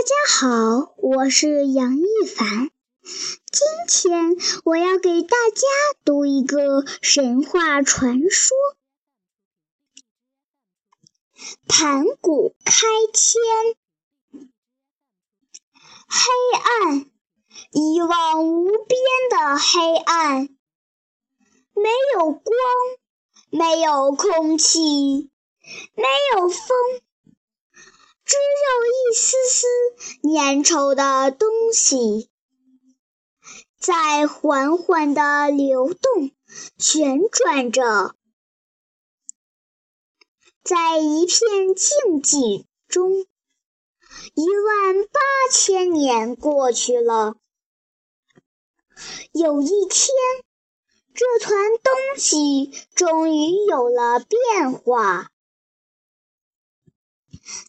大家好，我是杨一凡。今天我要给大家读一个神话传说：盘古开天。黑暗，一望无边的黑暗，没有光，没有空气，没有风。只有一丝丝粘稠的东西，在缓缓地流动、旋转着。在一片静寂中，一万八千年过去了。有一天，这团东西终于有了变化。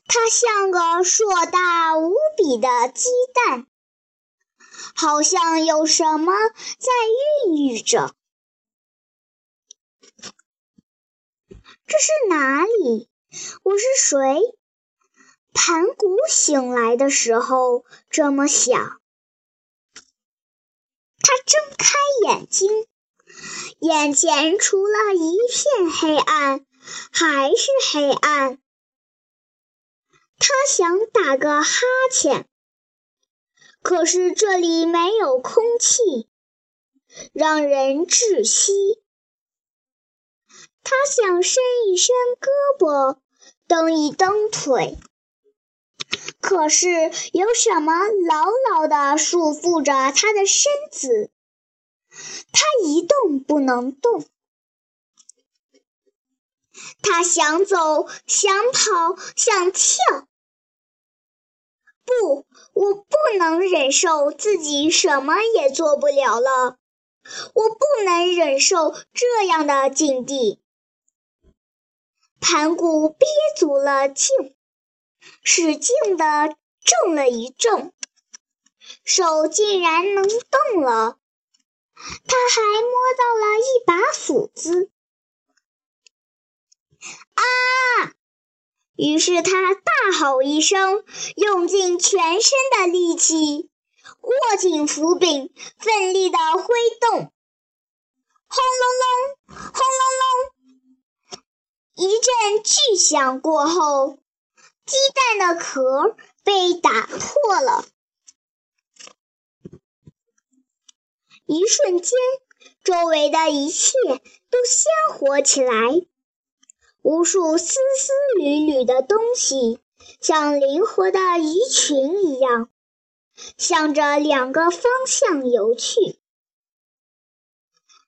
它像个硕大无比的鸡蛋，好像有什么在孕育着。这是哪里？我是谁？盘古醒来的时候这么想。他睁开眼睛，眼前除了一片黑暗，还是黑暗。他想打个哈欠，可是这里没有空气，让人窒息。他想伸一伸胳膊，蹬一蹬腿，可是有什么牢牢地束缚着他的身子，他一动不能动。他想走，想跑，想跳。不，我不能忍受自己什么也做不了了。我不能忍受这样的境地。盘古憋足了劲，使劲的挣了一挣，手竟然能动了。他还摸到了一把斧子。啊！于是他大吼一声，用尽全身的力气，握紧斧柄，奋力地挥动。轰隆隆，轰隆隆！一阵巨响过后，鸡蛋的壳被打破了。一瞬间，周围的一切都鲜活起来。无数丝丝缕缕的东西，像灵活的鱼群一样，向着两个方向游去。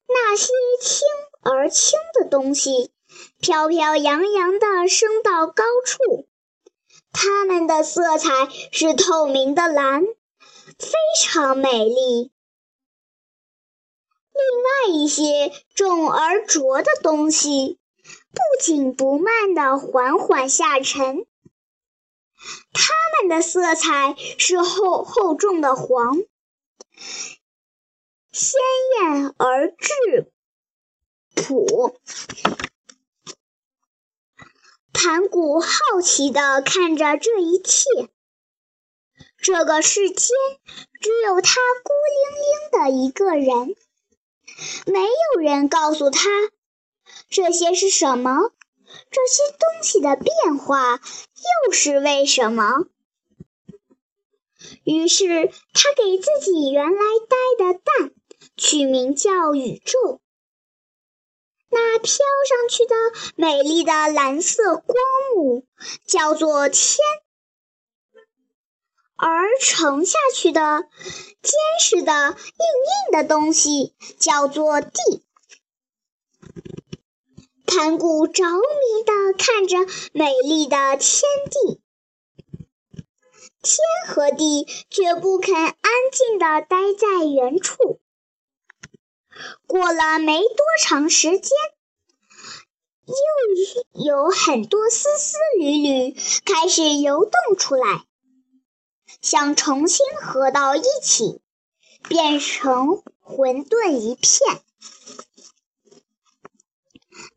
那些轻而轻的东西，飘飘扬扬地升到高处，它们的色彩是透明的蓝，非常美丽。另外一些重而浊的东西。不紧不慢地缓缓下沉，它们的色彩是厚厚重的黄，鲜艳而质朴。盘古好奇地看着这一切，这个世间只有他孤零零的一个人，没有人告诉他。这些是什么？这些东西的变化又是为什么？于是他给自己原来呆的蛋取名叫宇宙。那飘上去的美丽的蓝色光幕叫做天，而沉下去的坚实的硬硬的东西叫做地。盘古着迷地看着美丽的天地，天和地却不肯安静地待在原处。过了没多长时间，又有很多丝丝缕缕开始游动出来，想重新合到一起，变成混沌一片。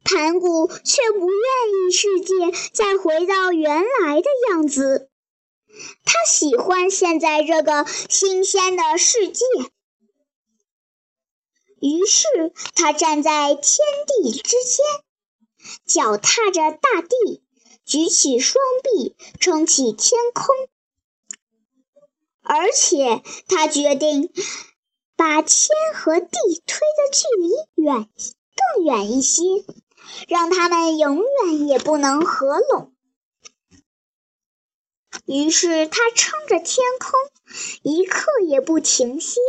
盘古却不愿意世界再回到原来的样子，他喜欢现在这个新鲜的世界。于是，他站在天地之间，脚踏着大地，举起双臂撑起天空。而且，他决定把天和地推的距离远更远一些，让他们永远也不能合拢。于是，他撑着天空，一刻也不停歇。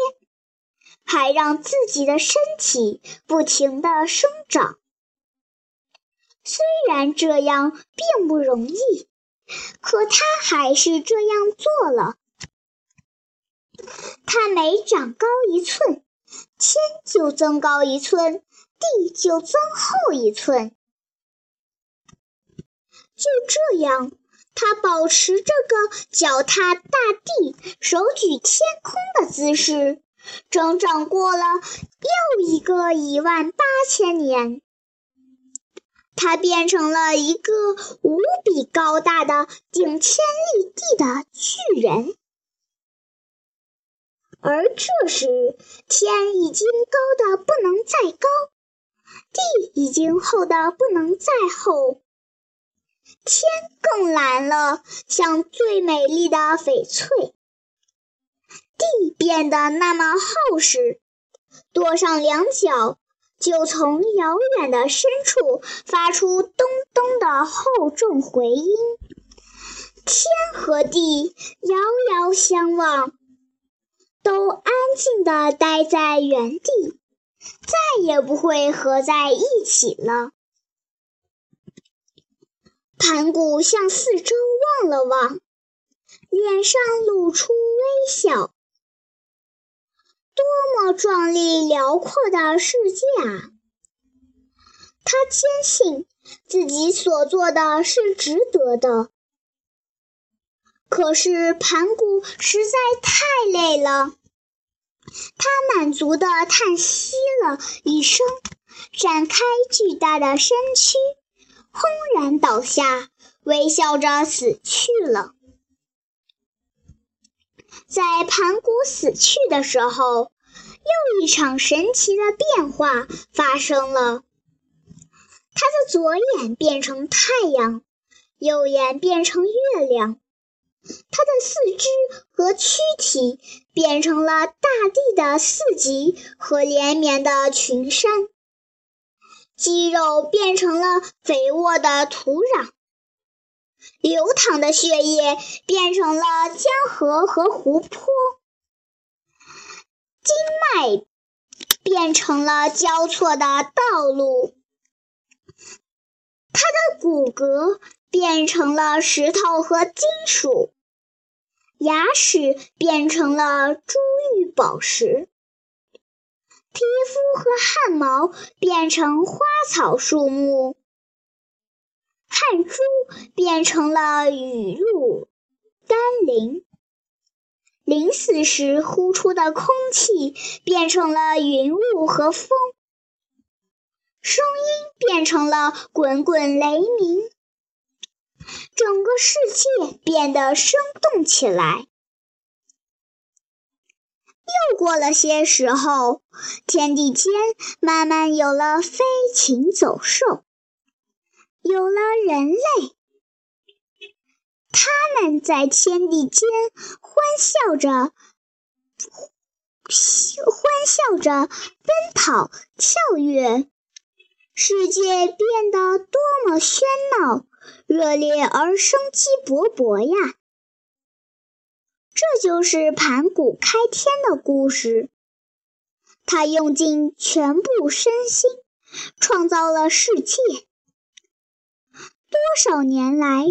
还让自己的身体不停地生长。虽然这样并不容易，可他还是这样做了。他每长高一寸，天就增高一寸，地就增厚一寸。就这样，他保持这个脚踏大地、手举天空的姿势。整整过了又一个一万八千年，他变成了一个无比高大的顶天立地的巨人。而这时，天已经高的不能再高，地已经厚的不能再厚，天更蓝了，像最美丽的翡翠。地变得那么厚实，跺上两脚就从遥远的深处发出咚咚的厚重回音。天和地遥遥相望，都安静地待在原地，再也不会合在一起了。盘古向四周望了望，脸上露出微笑。多么壮丽辽阔的世界啊！他坚信自己所做的是值得的。可是盘古实在太累了，他满足地叹息了一声，展开巨大的身躯，轰然倒下，微笑着死去了。在盘古死去的时候，又一场神奇的变化发生了。他的左眼变成太阳，右眼变成月亮。他的四肢和躯体变成了大地的四极和连绵的群山，肌肉变成了肥沃的土壤。流淌的血液变成了江河和湖泊，经脉变成了交错的道路，他的骨骼变成了石头和金属，牙齿变成了珠玉宝石，皮肤和汗毛变成花草树木。汗珠变成了雨露甘霖，临死时呼出的空气变成了云雾和风，声音变成了滚滚雷鸣，整个世界变得生动起来。又过了些时候，天地间慢慢有了飞禽走兽。有了人类，他们在天地间欢笑着，欢笑着奔跑跳跃，世界变得多么喧闹、热烈而生机勃勃呀！这就是盘古开天的故事。他用尽全部身心，创造了世界。多少年来，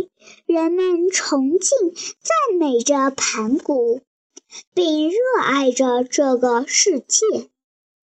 人们崇敬、赞美着盘古，并热爱着这个世界。